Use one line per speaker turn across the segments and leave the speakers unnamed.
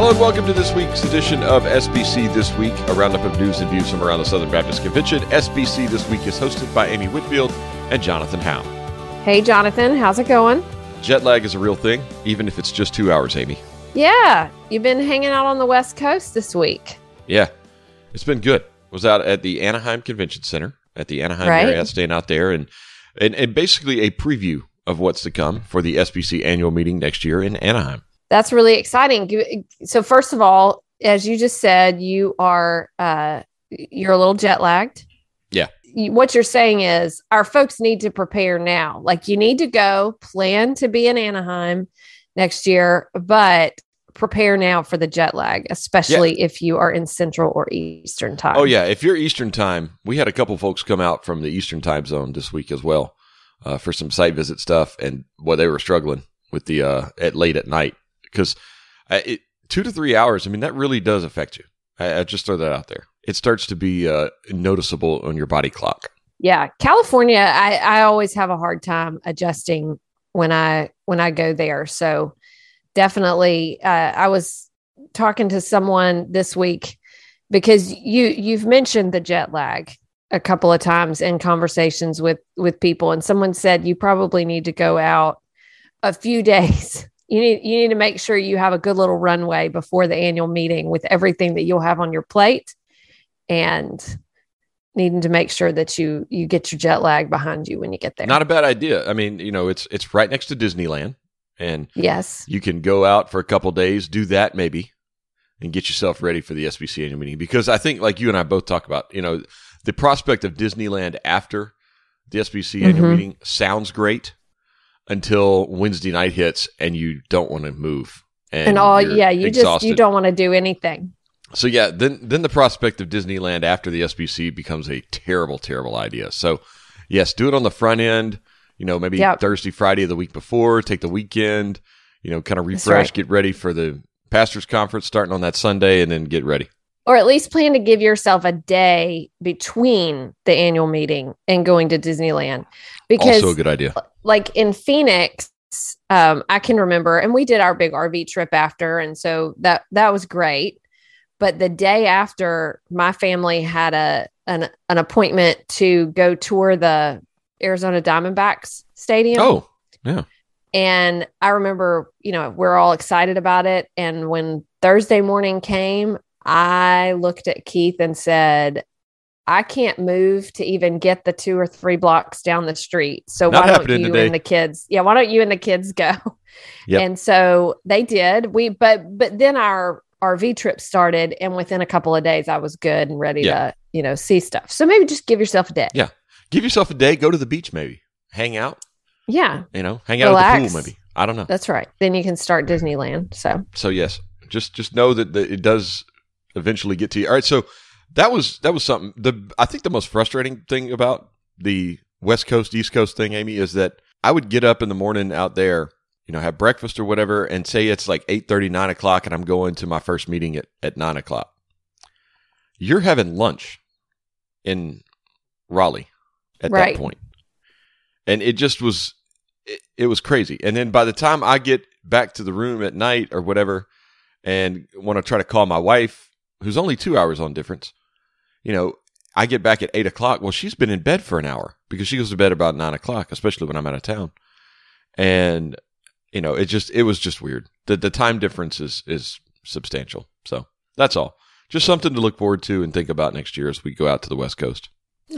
Hello and welcome to this week's edition of SBC This Week, a roundup of news and views from around the Southern Baptist Convention. SBC This Week is hosted by Amy Whitfield and Jonathan Howe.
Hey, Jonathan, how's it going?
Jet lag is a real thing, even if it's just two hours, Amy.
Yeah, you've been hanging out on the West Coast this week.
Yeah, it's been good. Was out at the Anaheim Convention Center at the Anaheim
Right.
area, staying out there, and, and and basically a preview of what's to come for the SBC annual meeting next year in Anaheim.
That's really exciting. So, first of all, as you just said, you are uh, you're a little jet lagged.
Yeah.
What you're saying is our folks need to prepare now. Like you need to go plan to be in Anaheim next year, but prepare now for the jet lag, especially if you are in Central or Eastern time.
Oh yeah, if you're Eastern time, we had a couple folks come out from the Eastern time zone this week as well uh, for some site visit stuff, and well, they were struggling with the uh, at late at night because uh, two to three hours. I mean, that really does affect you. I, I just throw that out there. It starts to be uh, noticeable on your body clock.
Yeah, California, I, I always have a hard time adjusting when I when I go there. So definitely, uh, I was talking to someone this week because you you've mentioned the jet lag a couple of times in conversations with with people, and someone said you probably need to go out a few days. You need you need to make sure you have a good little runway before the annual meeting with everything that you'll have on your plate, and needing to make sure that you you get your jet lag behind you when you get there.
Not a bad idea. I mean, you know, it's it's right next to Disneyland, and
yes.
you can go out for a couple days, do that maybe, and get yourself ready for the SBC annual meeting. Because I think, like you and I both talk about, you know, the prospect of Disneyland after the SBC annual
Mhm.
meeting sounds great until Wednesday night hits and you don't want to move. And,
And, all yeah, you just you don't want to do anything.
So yeah, then then the prospect of Disneyland after the SBC becomes a terrible, terrible idea. So yes, do it on the front end. You know, maybe
Yep.
Thursday, Friday of the week before. Take the weekend. You know, kind of refresh,
right.
get ready for the pastors conference starting on that Sunday, and then get ready.
Or at least plan to give yourself a day between the annual meeting and going to Disneyland. Because
also a good idea.
like in Phoenix, um, I can remember, and we did our big RV trip after, and so that that was great. But the day after, my family had a an, an appointment to go tour the Arizona Diamondbacks stadium.
Oh, yeah.
And I remember, you know, we're all excited about it. And when Thursday morning came, I looked at Keith and said, I can't move to even get the two or three blocks down the street. So
Not
why don't you
today.
and the kids? Yeah, why don't you and the kids go?
Yep.
And so they did. We but but then our RV trip started and within a couple of days I was good and ready
Yeah.
to, you know, see stuff. So maybe just give yourself a day.
Yeah. Give yourself a day. Go to the beach, maybe. Hang out.
Yeah,
You know, hang out at the pool, maybe. I don't know.
that's right. Then you can start Disneyland. So
so yes, just just know that, that it does eventually get to you. All right, so that was that was something. The I think the most frustrating thing about the West Coast East Coast thing, Amy, is that I would get up in the morning out there, you know, have breakfast or whatever, and say it's like 8 9 o'clock, and I'm going to my first meeting at at nine o'clock. You're having lunch in Raleigh at
Right.
that point, and it just was it, it was crazy. And then by the time I get back to the room at night or whatever, and want to try to call my wife, who's only two hours on difference, you know, I get back at eight o'clock. Well, she's been in bed for an hour because she goes to bed about nine o'clock, especially when I'm out of town. And you know, it just it was just weird. The the time difference is is substantial. So that's all. Just something to look forward to and think about next year as we go out to the West Coast.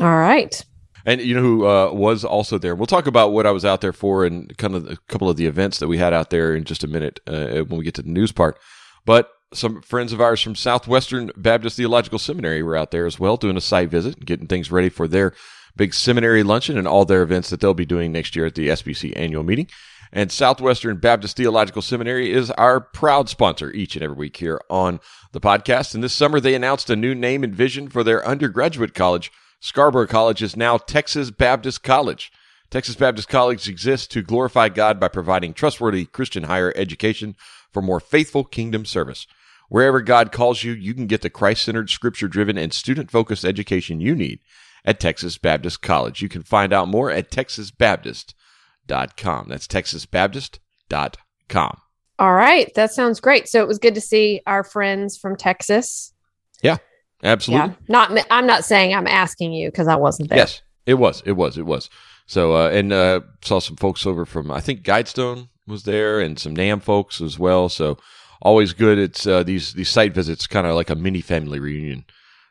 all right.
And you know who uh, was also there? We'll talk about what I was out there for and kind of a couple of the events that we had out there in just a minute uh, when we get to the news part. But some friends of ours from Southwestern Baptist Theological Seminary were out there as well, doing a site visit getting things ready for their big seminary luncheon and all their events that they'll be doing next year at the SBC annual meeting. And Southwestern Baptist Theological Seminary is our proud sponsor each and every week here on the podcast. And this summer, they announced a new name and vision for their undergraduate college. Scarborough College is now Texas Baptist College. Texas Baptist College exists to glorify God by providing trustworthy Christian higher education for more faithful kingdom service. Wherever God calls you, you can get the Christ centered, scripture driven, and student focused education you need at Texas Baptist College. You can find out more at texasbaptist.com. That's texasbaptist.com.
All right. That sounds great. So it was good to see our friends from Texas.
Yeah, absolutely. Yeah.
Not, I'm not saying I'm asking you because I wasn't there.
Yes, it was. It was. It was. So, uh, and uh, saw some folks over from, I think Guidestone was there and some NAMB folks as well. So, always good. It's uh, these, these site visits, kind of like a mini family reunion,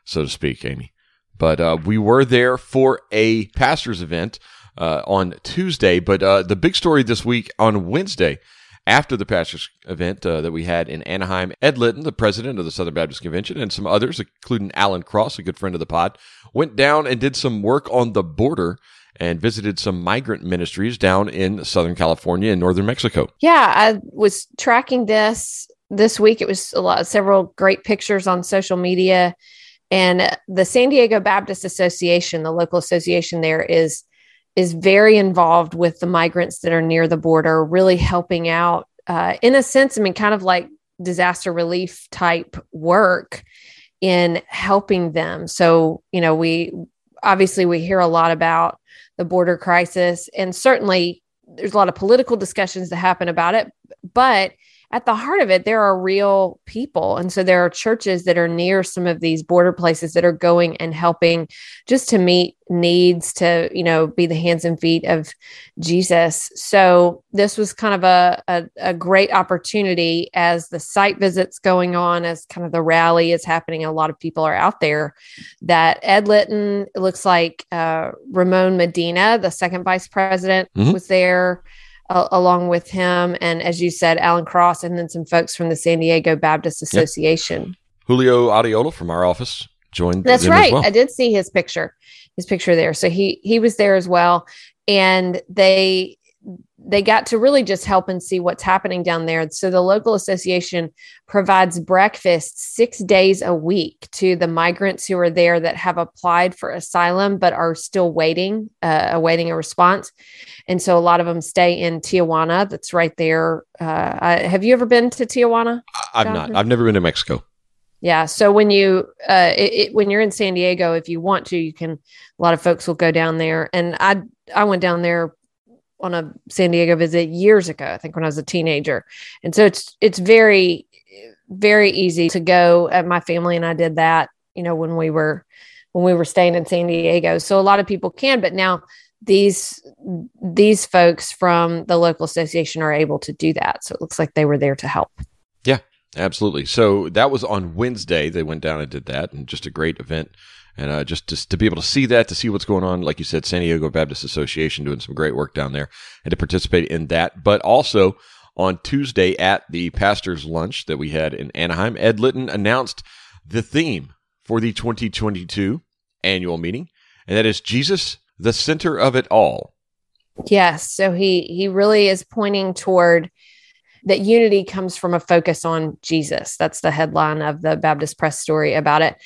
so to speak, Amy. But uh, we were there for a pastor's event uh, on Tuesday. But uh, the big story this week on Wednesday, after the pastor's event uh, that we had in Anaheim, Ed Litton, the president of the Southern Baptist Convention, and some others, including Alan Cross, a good friend of the pod, went down and did some work on the border and visited some migrant ministries down in Southern California and northern Mexico.
Yeah, I was tracking this this week. It was a lot, several great pictures on social media. And the San Diego Baptist Association, the local association there, is is very involved with the migrants that are near the border, really helping out uh, in a sense. I mean, kind of like disaster relief type work in helping them. So, you know, we obviously we hear a lot about the border crisis, and certainly there's a lot of political discussions that happen about it, but at the heart of it, there are real people. And so there are churches that are near some of these border places that are going and helping just to meet needs to, you know, be the hands and feet of Jesus. So this was kind of a, a, a great opportunity as the site visits going on, as kind of the rally is happening. A lot of people are out there that Ed Litton, it looks like uh, Ramon Medina, the second vice president, mm-hmm. was there along with him and as you said alan cross and then some folks from the san diego baptist association yep.
julio Arriola from our office joined
that's right well. i did see his picture his picture there so he he was there as well and they they got to really just help and see what's happening down there. So the local association provides breakfast six days a week to the migrants who are there that have applied for asylum but are still waiting, uh, awaiting a response. And so a lot of them stay in Tijuana. That's right there. Uh, I, have you ever been to Tijuana?
I've not. I've never been to Mexico.
Yeah. So when you uh, it, it, when you're in San Diego, if you want to, you can. A lot of folks will go down there, and I I went down there on a San Diego visit years ago, I think when I was a teenager. And so it's it's very very easy to go. Uh, my family and I did that, you know, when we were when we were staying in San Diego. So a lot of people can, but now these these folks from the local association are able to do that. So it looks like they were there to help.
Yeah, absolutely. So that was on Wednesday. They went down and did that, and just a great event and uh, just, just to be able to see that, to see what's going on, like you said, San Diego Baptist Association doing some great work down there, and to participate in that. But also on Tuesday at the pastors' lunch that we had in Anaheim, Ed Litton announced the theme for the 2022 annual meeting, and that is Jesus, the center of it all.
Yes, so he he really is pointing toward that unity comes from a focus on Jesus. That's the headline of the Baptist Press story about it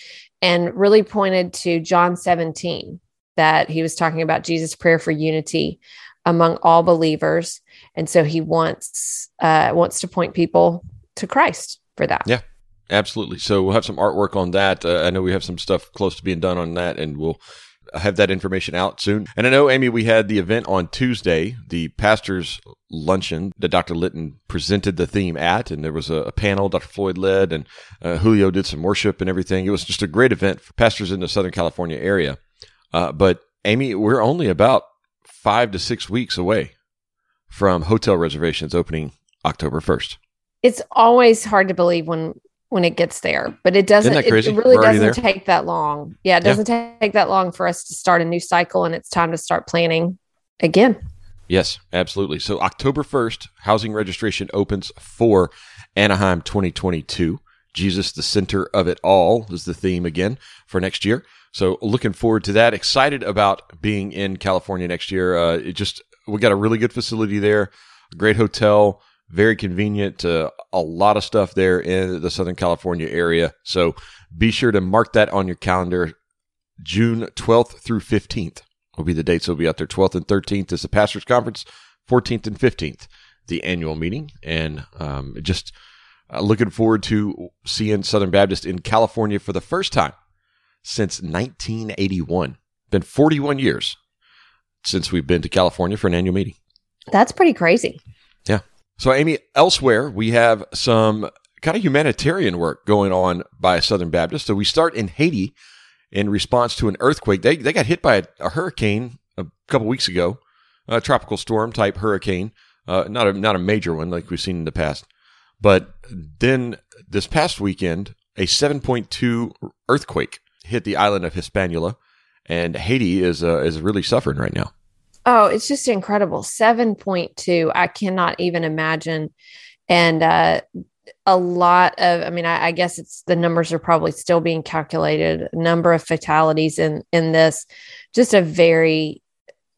and really pointed to John 17 that he was talking about Jesus' prayer for unity among all believers, and so he wants uh, wants to point people to Christ for that.
Yeah, absolutely. So we'll have some artwork on that. Uh, I know we have some stuff close to being done on that, and we'll have that information out soon. And I know, Amy, we had the event on Tuesday, the pastor's luncheon that Dr. Litton presented the theme at, and there was a, panel Dr. Floyd led, and uh, Julio did some worship and everything. It was just a great event for pastors in the Southern California area. Uh, but Amy, we're only about five to six weeks away from hotel reservations opening October 1st.
It's always hard to believe when when it gets there, but it doesn't. It, it, really doesn't take that long. Yeah, it doesn't yeah. take that long for us to start a new cycle, and it's time to start planning again.
Yes, absolutely. So October first, housing registration opens for Anaheim 2022. Jesus, the center of it all, is the theme again for next year. So looking forward to that. Excited about being in California next year. Uh, it just we got a really good facility there, a great hotel very convenient to a lot of stuff there in the Southern California area. So be sure to mark that on your calendar. June 12th through 15th will be the dates. Will be out there. 12th and 13th is the pastors conference. 14th and 15th, the annual meeting, and um, just uh, looking forward to seeing Southern Baptist in California for the first time since 1981. Been 41 years since we've been to California for an annual meeting.
That's pretty crazy.
So, Amy, elsewhere, we have some kind of humanitarian work going on by Southern Baptist. So, we start in Haiti in response to an earthquake. They, they got hit by a, a hurricane a couple weeks ago, a tropical storm type hurricane, uh, not, a, not a major one like we've seen in the past. But then this past weekend, a 7.2 earthquake hit the island of Hispaniola, and Haiti is uh, is really suffering right now.
Oh, it's just incredible. 7.2. I cannot even imagine. And uh, a lot of, I mean, I, I, guess it's the numbers are probably still being calculated. Number of fatalities in in this, just a very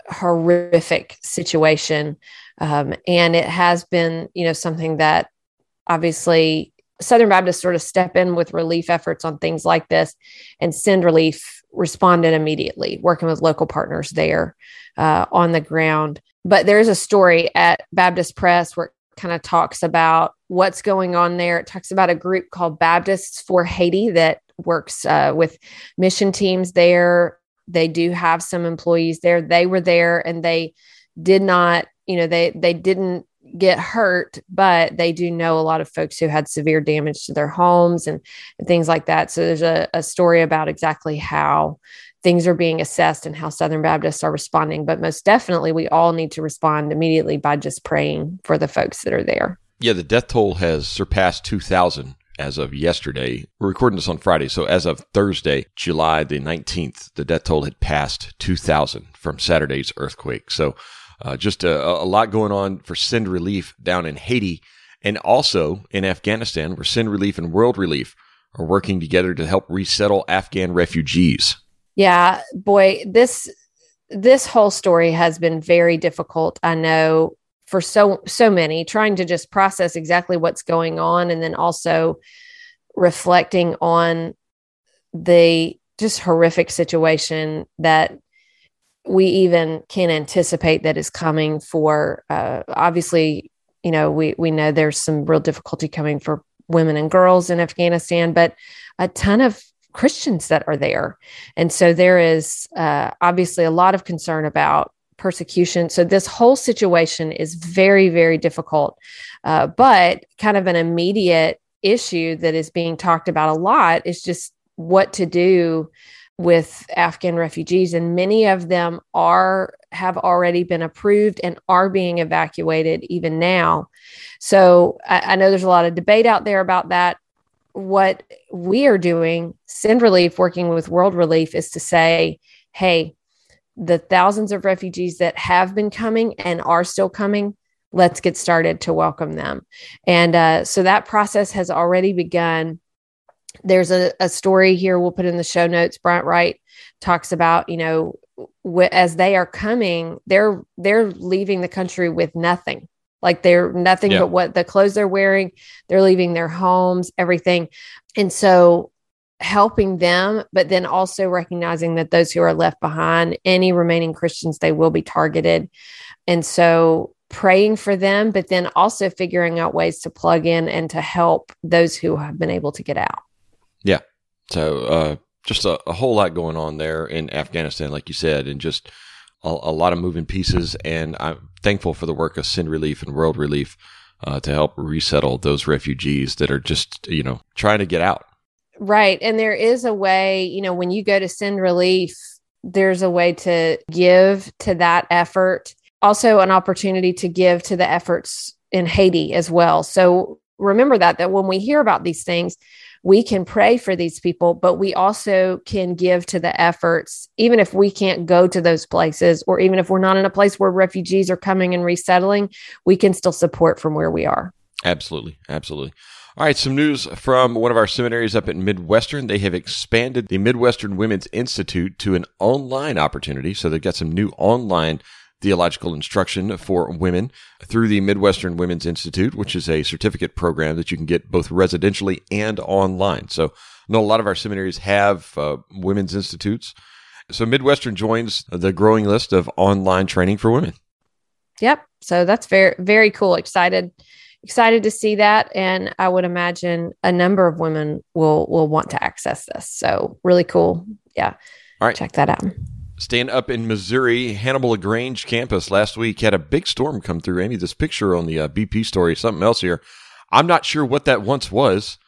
horrific situation. Um, and it has been, you know, something that obviously Southern Baptists sort of step in with relief efforts on things like this and send relief responded immediately, working with local partners there uh, on the ground. But there's a story at Baptist Press where it kind of talks about what's going on there. It talks about a group called Baptists for Haiti that works uh, with mission teams there. They do have some employees there. They were there and they did not, you know, they they didn't get hurt, but they do know a lot of folks who had severe damage to their homes and, things like that. So there's a, a story about exactly how things are being assessed and how Southern Baptists are responding. But most definitely, we all need to respond immediately by just praying for the folks that are there.
Yeah, the death toll has surpassed 2,000 as of yesterday. We're recording this on Friday. So as of Thursday, July the 19th, the death toll had passed 2,000 from Saturday's earthquake. So uh, just a, a lot going on for Send Relief down in Haiti and also in Afghanistan, where Send Relief and World Relief are working together to help resettle Afghan refugees.
Yeah, boy, this this whole story has been very difficult. I know for so so many trying to just process exactly what's going on and then also reflecting on the just horrific situation that we even can anticipate that is coming for uh, obviously you know we we know there's some real difficulty coming for women and girls in afghanistan but a ton of christians that are there. And so there is uh, obviously a lot of concern about persecution. So this whole situation is very very difficult uh, but kind of an immediate issue that is being talked about a lot is just what to do with Afghan refugees, and many of them are have already been approved and are being evacuated even now. So I, I know there's a lot of debate out there about that. What we are doing, Send Relief, working with World Relief, is to say, hey, the thousands of refugees that have been coming and are still coming, let's get started to welcome them. And uh, so that process has already begun there's a, a story here we'll put in the show notes. Bryant wright talks about you know wh- as they are coming they're they're leaving the country with nothing. Like they're nothing yeah. but what the clothes they're wearing. They're leaving their homes everything. And so helping them but then also recognizing that those who are left behind any remaining christians they will be targeted. And so praying for them but then also figuring out ways to plug in and to help those who have been able to get out.
So uh, just a, a, whole lot going on there in Afghanistan, like you said, and just a, a, lot of moving pieces. And I'm thankful for the work of Send Relief and World Relief uh, to help resettle those refugees that are just, you know, trying to get out.
Right. And there is a way, you know, when you go to Send Relief, there's a way to give to that effort. Also, an opportunity to give to the efforts in Haiti as well. So remember that, that when we hear about these things, we can pray for these people, but we also can give to the efforts, even if we can't go to those places, or even if we're not in a place where refugees are coming and resettling, we can still support from where we are.
Absolutely. Absolutely. All right, some news from one of our seminaries up at Midwestern. They have expanded the Midwestern Women's Institute to an online opportunity. So they've got some new online theological instruction for women through the Midwestern Women's Institute, which is a certificate program that you can get both residentially and online. So, I know a lot of our seminaries have uh, women's institutes. So, Midwestern joins the growing list of online training for women.
Yep. So that's very, very cool. Excited, excited to see that. And I would imagine a number of women will will want to access this. So really cool. Yeah.
All right.
Check that out.
Staying up in Missouri, Hannibal LaGrange campus last week had a big storm come through. Amy, this picture on the uh, BP story, something else here. I'm not sure what that once was,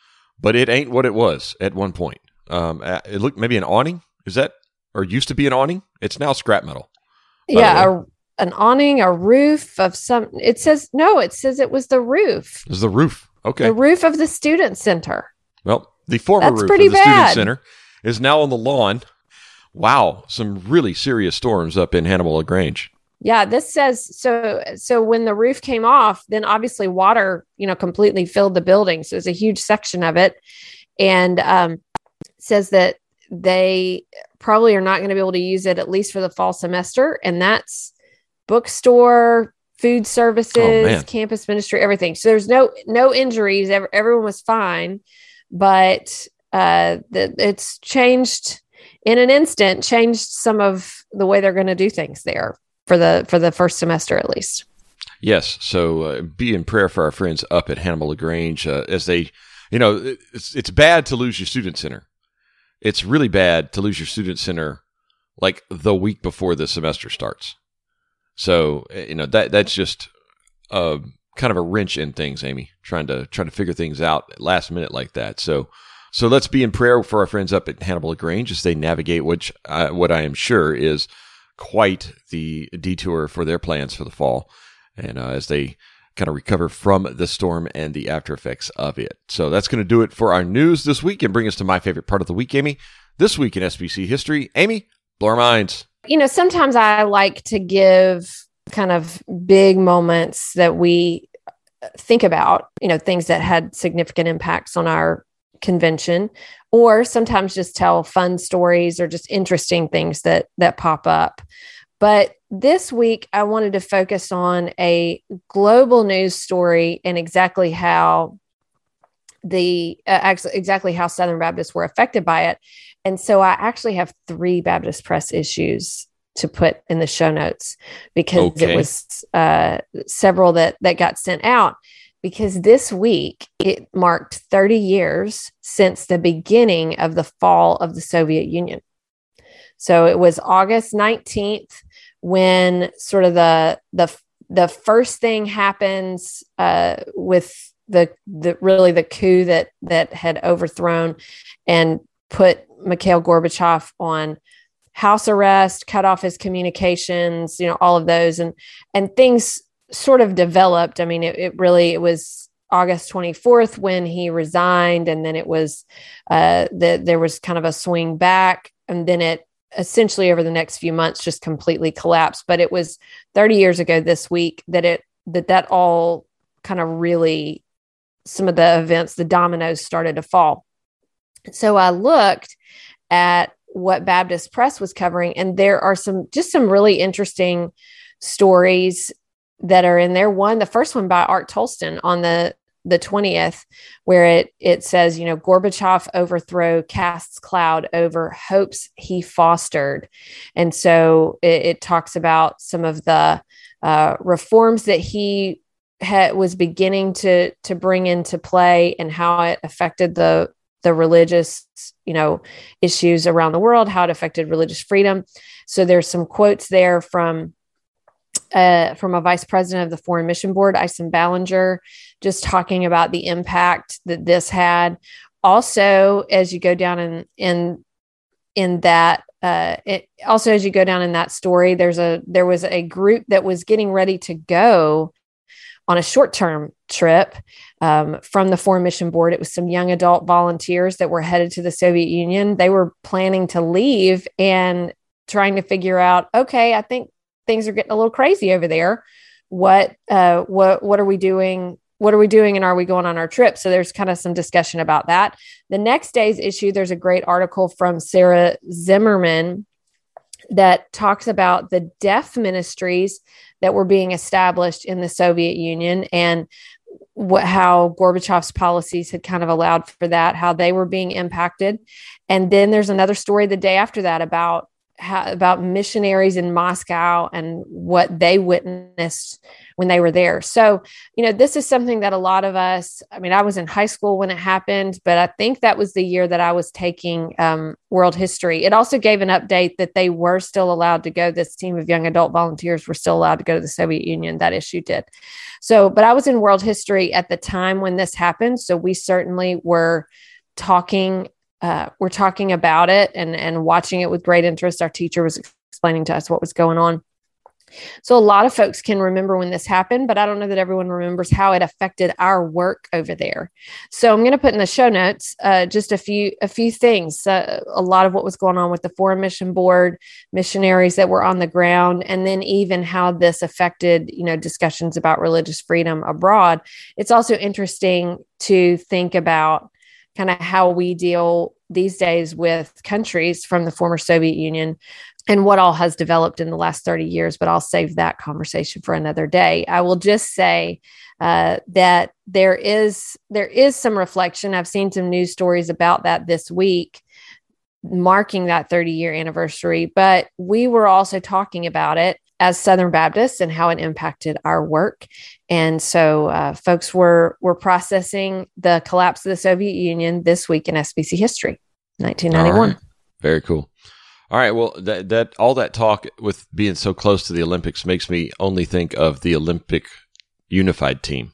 but it ain't what it was at one point. Um, uh, it looked maybe an awning. Is that or used to be an awning? It's now scrap metal.
Yeah, a, an awning, a roof of some. It says no. It says it was the roof.
It was the roof. Okay,
the roof of the student center.
Well, the former
That's
roof
pretty
of the
bad.
student center is now on the lawn. Wow, some really serious storms up in Hannibal LaGrange.
Yeah, this says so. So when the roof came off, then obviously water, you know, completely filled the building. So it's a huge section of it, and um, says that they probably are not going to be able to use it at least for the fall semester, and that's bookstore, food services,
man.
campus ministry, everything. So there's no no injuries. Everyone was fine, but uh, the, it's changed in an instant. Changed some of the way they're going to do things there for the for the first semester at least.
Yes, so uh, be in prayer for our friends up at Hannibal Lagrange uh, as they, you know, it's it's bad to lose your student center. It's really bad to lose your student center like the week before the semester starts. So uh, you know that that's just uh, kind of a wrench in things, Amy, trying to trying to figure things out last minute like that. So so let's be in prayer for our friends up at Hannibal Grange as they navigate which uh, what I am sure is quite the detour for their plans for the fall and uh, as they kind of recover from the storm and the after effects of it. So that's going to do it for our news this week and bring us to my favorite part of the week, Amy. This week in SBC history, Amy, blow our minds.
You know, sometimes I like to give kind of big moments that we think about, you know, things that had significant impacts on our convention or sometimes just tell fun stories or just interesting things that that pop up. But this week I wanted to focus on a global news story and exactly how the uh, actually exactly how Southern Baptists were affected by it. And so I actually have three Baptist Press issues to put in the show notes because
Okay.
it was uh, several that that got sent out. Because this week it marked 30 years since the beginning of the fall of the Soviet Union. So it was August 19th when sort of the the the first thing happens uh, with the the really the coup that that had overthrown and put Mikhail Gorbachev on house arrest, cut off his communications, you know, all of those and and things sort of developed. I mean, it, it really it was August 24th when he resigned, and then it was uh that there was kind of a swing back, and then it essentially over the next few months just completely collapsed. But it was 30 years ago this week that it that that all kind of really some of the events, the dominoes started to fall. So I looked at what Baptist Press was covering, and there are some just some really interesting stories that are in there. One, the first one by Art Toalston on the the 20th, where it it says, you know, Gorbachev overthrow casts cloud over hopes he fostered. And so it, it talks about some of the uh, reforms that he had, was beginning to to bring into play and how it affected the the religious you know issues around the world how it affected religious freedom so there's some quotes there from uh, from a vice president of the foreign mission board Isam Ballenger just talking about the impact that this had also as you go down in in in that uh, it, also as you go down in that story there's a there was a group that was getting ready to go on a short term trip um, from the Foreign Mission Board. It was some young adult volunteers that were headed to the Soviet Union. They were planning to leave and trying to figure out, okay, I think things are getting a little crazy over there. What uh, what what are we doing? What are we doing, and are we going on our trip? So there's kind of some discussion about that. The next day's issue, there's a great article from Sarah Zimmerman that talks about the deaf ministries that were being established in the Soviet Union and what, how Gorbachev's policies had kind of allowed for that, how they were being impacted. And then there's another story the day after that about how, about missionaries in Moscow and what they witnessed when they were there. So, you know, this is something that a lot of us, I mean, I was in high school when it happened, but I think that was the year that I was taking um, world history. It also gave an update that they were still allowed to go. This team of young adult volunteers were still allowed to go to the Soviet Union. That issue did. So, but I was in world history at the time when this happened. So we certainly were talking uh, we're talking about it and and watching it with great interest. Our teacher was explaining to us what was going on. So a lot of folks can remember when this happened, but I don't know that everyone remembers how it affected our work over there. So I'm going to put in the show notes uh, just a few a few things. Uh, a lot of what was going on with the Foreign Mission Board, missionaries that were on the ground, and then even how this affected you know discussions about religious freedom abroad. It's also interesting to think about kind of how we deal these days with countries from the former Soviet Union and what all has developed in the last 30 years, but I'll save that conversation for another day. I will just say uh, that there is there is some reflection. I've seen some news stories about that this week, marking that 30 year anniversary. But we were also talking about it as Southern Baptists and how it impacted our work. And so, uh, folks were were processing the collapse of the Soviet Union this week in SBC history, 1991.
Very cool. All right. Well, that that all that talk with being so close to the Olympics makes me only think of the Olympic unified team.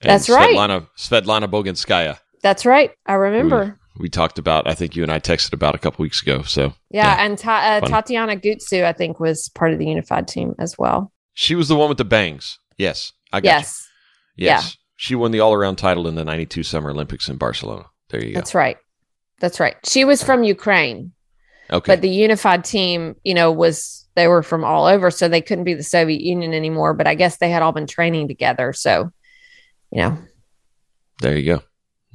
And That's right.
Svetlana Svetlana Boginskaya.
That's right. I remember.
We, we, talked about. I think you and I texted about a couple weeks ago. So
yeah, yeah and ta- uh, Tatiana Gutsu, I think, was part of the unified team as well.
She was the one with the bangs. Yes, I got yes. You. Yes. Yeah. She won the all around title in the '92 Summer Olympics in Barcelona. There you go.
That's right. That's right. She was from Ukraine.
Okay.
But the unified team, you know, was they were from all over, so they couldn't be the Soviet Union anymore. But I guess they had all been training together. So, you know.
There you go.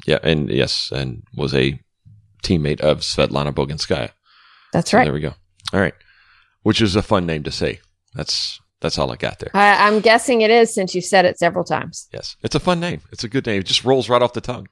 Yeah, and yes, and was a teammate of Svetlana Boginskaya.
That's so right.
There we go. All right. Which is a fun name to say. That's that's all I got there.
I, I'm guessing it is since you said it several times.
Yes. It's a fun name. It's a good name. It just rolls right off the tongue.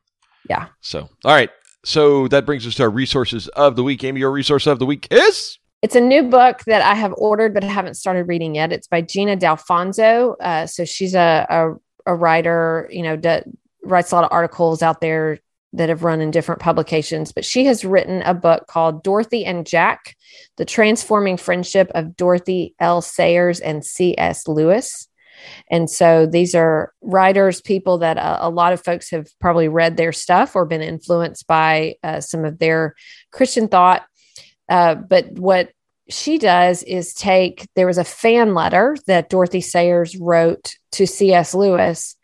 Yeah.
So, all right. So that brings us to our resources of the week. Amy, your resource of the week is?
It's a new book that I have ordered but I haven't started reading yet. It's by Gina Dalfonzo. Uh, so she's a, a, a writer, you know, d- writes a lot of articles out there that have run in different publications, but she has written a book called Dorothy and Jack The Transforming Friendship of Dorothy L. Sayers and C.S. Lewis. And so these are writers, people that uh, a lot of folks have probably read their stuff or been influenced by uh, some of their Christian thought. Uh, but what she does is take, there was a fan letter that Dorothy Sayers wrote to C.S. Lewis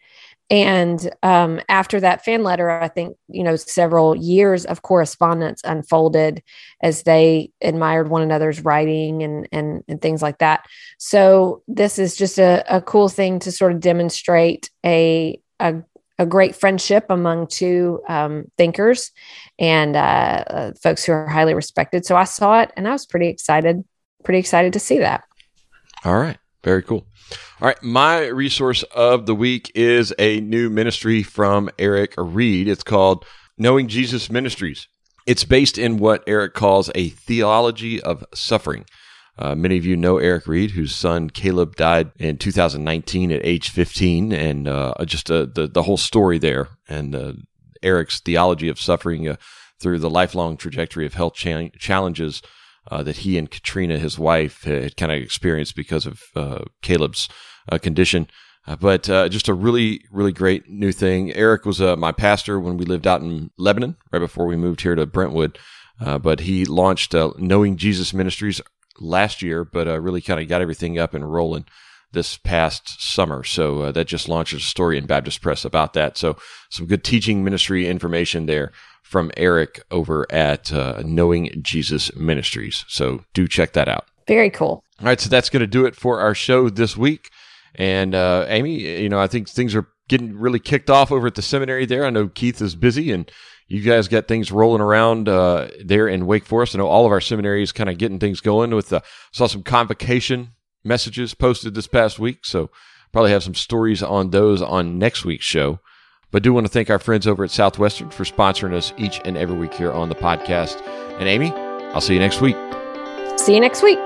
and um, after that fan letter, I think, you know, several years of correspondence unfolded as they admired one another's writing and, and, and things like that. So this is just a, a cool thing to sort of demonstrate a, a, a great friendship among two um, thinkers and uh, uh, folks who are highly respected. So I saw it and I was pretty excited, pretty excited to see that.
All right. Very cool. All right. My resource of the week is a new ministry from Eric Reed. It's called Knowing Jesus Ministries. It's based in what Eric calls a theology of suffering. Uh, many of you know Eric Reed, whose son Caleb died in 2019 at age 15, and uh, just uh, the the whole story there, and uh, Eric's theology of suffering uh, through the lifelong trajectory of health cha- challenges uh, that he and Katrina, his wife, had kind of experienced because of uh, Caleb's uh, condition. Uh, but uh, just a really, really great new thing. Eric was my pastor when we lived out in Lebanon, right before we moved here to Brentwood. but he launched Knowing Jesus Ministries last year, but really kind of got everything up and rolling this past summer. So uh, that just launched a story in Baptist Press about that. So some good teaching ministry information there from Eric over at uh, Knowing Jesus Ministries. So do check that out.
Very cool.
All right, so that's going to do it for our show this week. And uh, Amy, you know, I think things are getting really kicked off over at the seminary there. I know Keith is busy and you guys got things rolling around uh, there in Wake Forest. I know all of our seminaries kind of getting things going with the, saw some convocation messages posted this past week. So probably have some stories on those on next week's show. But do want to thank our friends over at Southwestern for sponsoring us each and every week here on the podcast. And Amy, I'll see you next week.
See you next week.